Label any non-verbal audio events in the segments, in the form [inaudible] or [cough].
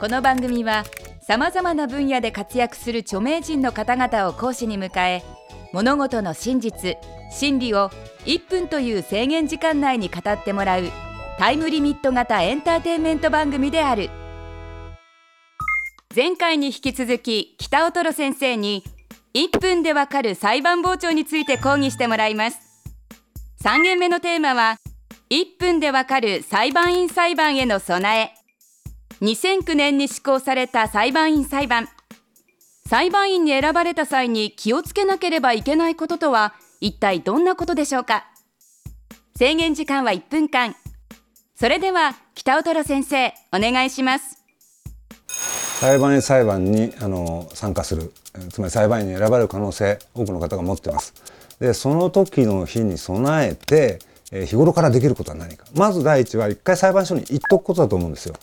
この番組はさまざまな分野で活躍する著名人の方々を講師に迎え物事の真実真理を1分という制限時間内に語ってもらうタイムリミット型エンターテインメント番組である。前回に引き続き北尾トロ先生に1分でわかる裁判傍聴について講義してもらいます。3限目のテーマは1分でわかる裁判員裁判への備え。2009年に施行された裁判員裁判。裁判員に選ばれた際に気をつけなければいけないこととは一体どんなことでしょうか。制限時間は1分間。それでは北尾トロ先生お願いします。裁判員裁判にあの参加する。つまり裁判員に選ばれる可能性多くの方が持ってます。でその時の日に備えて、日頃からできることは何か。まず第一は一回裁判所に行っとくことだと思うんですよ。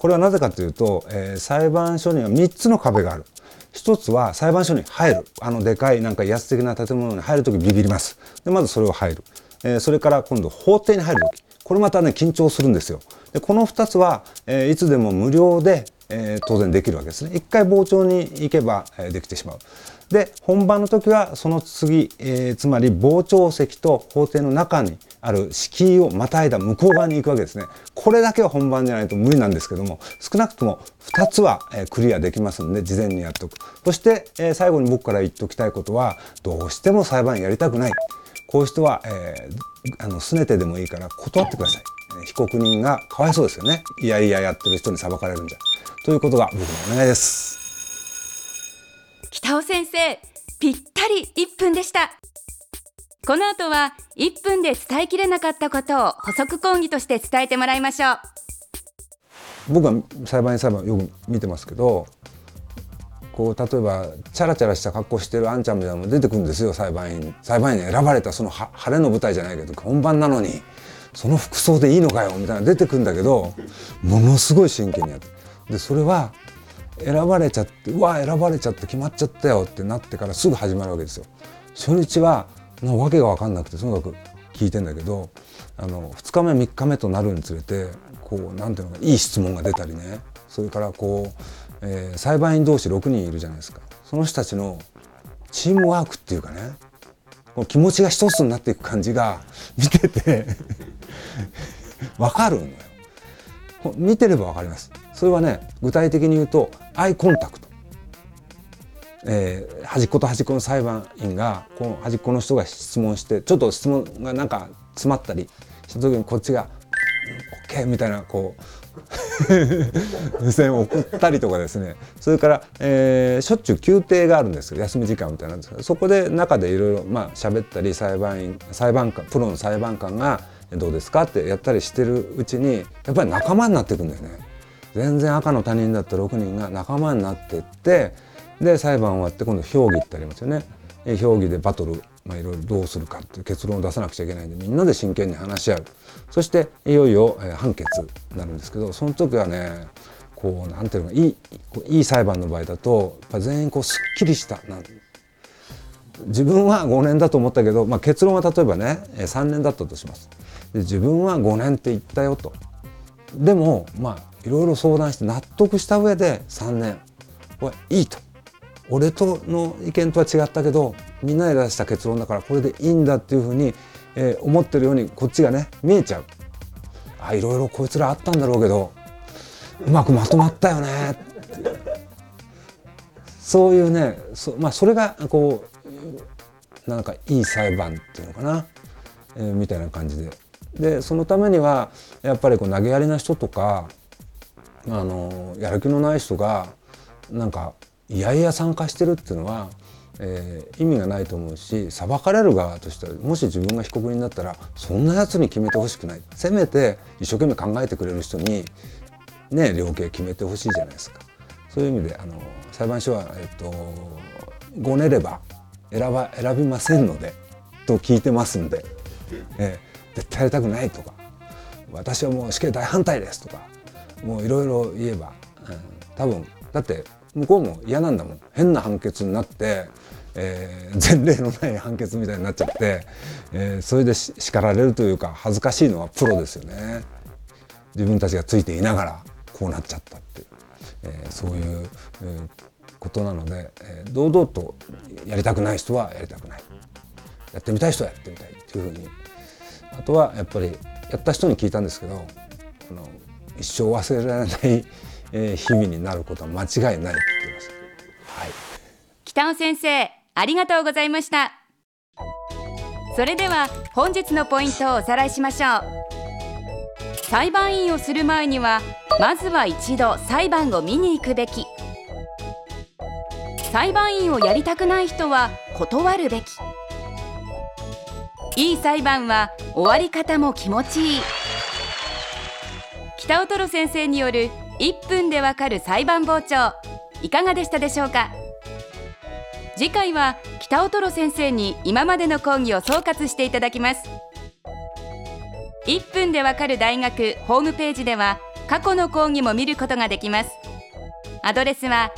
これはなぜかというと、えー、裁判所には3つの壁がある。一つは裁判所に入る。あのでかいなんか威圧的な建物に入る時ビビります。でまずそれを入る、えー、それから今度法廷に入る時。これまたね緊張するんですよ。でこの2つは、えー、いつでも無料でえー、当然できるわけですね。一回傍聴に行けば、えー、できてしまう。で本番の時はその次、えー、つまり傍聴席と法廷の中にある敷居をまたいだ向こう側に行くわけですね。これだけは本番じゃないと無理なんですけども少なくとも2つは、クリアできますんで事前にやっておく。そして、最後に僕から言っておきたいことはどうしても裁判やりたくない。こういう人は、えー、あの拗ねてでもいいから断ってください。被告人がかわいそうですよね。いやいややってる人に裁かれるんじゃ。ということが僕のお願いです。北尾先生ぴったり1分でした。この後は1分で伝えきれなかったことを補足講義として伝えてもらいましょう僕は裁判員裁判よく見てますけどこう例えばチャラチャラした格好してるあんちゃんみたいなのも出てくるんですよ裁判員裁判員に選ばれたその晴れの舞台じゃないけど本番なのにその服装でいいのかよみたいな出てくるんだけどものすごい真剣にやってでそれは選ばれちゃってうわ選ばれちゃって決まっちゃったよってなってからすぐ始まるわけですよ。初日はの訳が分かんなくてとにかく聞いてんだけどあの2日目3日目となるにつれてこうなんていうのかいい質問が出たりねそれからこう、えー、裁判員同士6人いるじゃないですかその人たちのチームワークっていうかねこう気持ちが一つになっていく感じが見てて分かるのよ。見てれば分かります。それはね具体的に言うとアイコンタクト、えー、端っこと端っこの裁判員がこの端っこの人が質問してちょっと質問がなんか詰まったりした時にこっちが「OK」みたいなこう無 [laughs] 線を送ったりとかですねそれから、えー、しょっちゅう休廷があるんですよ休み時間みたいなんですけどそこで中でいろいろまあ喋ったり裁判員裁判官プロの裁判官が「どうですか?」ってやったりしてるうちにやっぱり仲間になっていくんだよね。全然赤の他人だった6人が仲間になってってで裁判終わって今度評議ってありますよね。評議でバトルまあ、いろいろどうするかっていう結論を出さなくちゃいけないんでみんなで真剣に話し合う。そしていよいよ、え判決になるんですけどその時はねこうなんていうのかいいいい裁判の場合だとやっぱ全員こうすっきりしたな自分は5年だと思ったけど、まあ、結論は例えばね3年だったとします。で自分は5年って言ったよと。でもまあいろいろ相談して納得した上で3年はいいと。俺との意見とは違ったけどみんなで出した結論だからこれでいいんだっていうふうに、えー、思ってるようにこっちがね見えちゃう。あいろいろこいつらあったんだろうけどうまくまとまったよね。そういうねそ,、まあ、それがこうなんかいい裁判っていうのかな、えー、みたいな感じで。でそのためにはやっぱりこう投げやりな人とかあのやる気のない人がなんかいやいや参加してるっていうのは、えー、意味がないと思うし裁かれる側としてはもし自分が被告になったらそんなやつに決めてほしくないせめて一生懸命考えてくれる人にね量刑決めてほしいじゃないですか。そういう意味であの裁判所は、えっと、ごねれば選ば選びませんのでと聞いてますんで、えー、絶対やりたくないとか私はもう死刑大反対ですとかもういろいろ言えば、うん、多分だって向こうも嫌なんだもん。変な判決になって、えー、前例のない判決みたいになっちゃって、えー、それで叱られるというか恥ずかしいのはプロですよね。自分たちがついていながらこうなっちゃったっていうえーそういう、えーことなので、えー堂々とやりたくない人はやりたくない。やってみたい人はやってみたいっていうふうに。あとはやっぱりやった人に聞いたんですけどあの一生忘れられない、えー日々になることは間違いないって言ってました。はい。北尾先生ありがとうございました。それでは本日のポイントをおさらいしましょう。裁判員をする前にはまずは一度裁判を見に行くべき。裁判員をやりたくない人は断るべき。いい裁判は終わり方も気持ちいい。北尾トロ先生による1分でわかる裁判傍聴。いかがでしたでしょうか？次回は北尾トロ先生に今までの講義を総括していただきます。1分でわかる大学ホームページでは過去の講義も見ることができます。アドレスは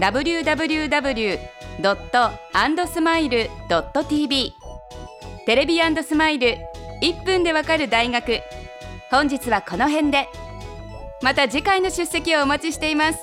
www.andsmile.tv テレビスマイル1分でわかる大学。本日はこの辺で。また次回の出席をお待ちしています。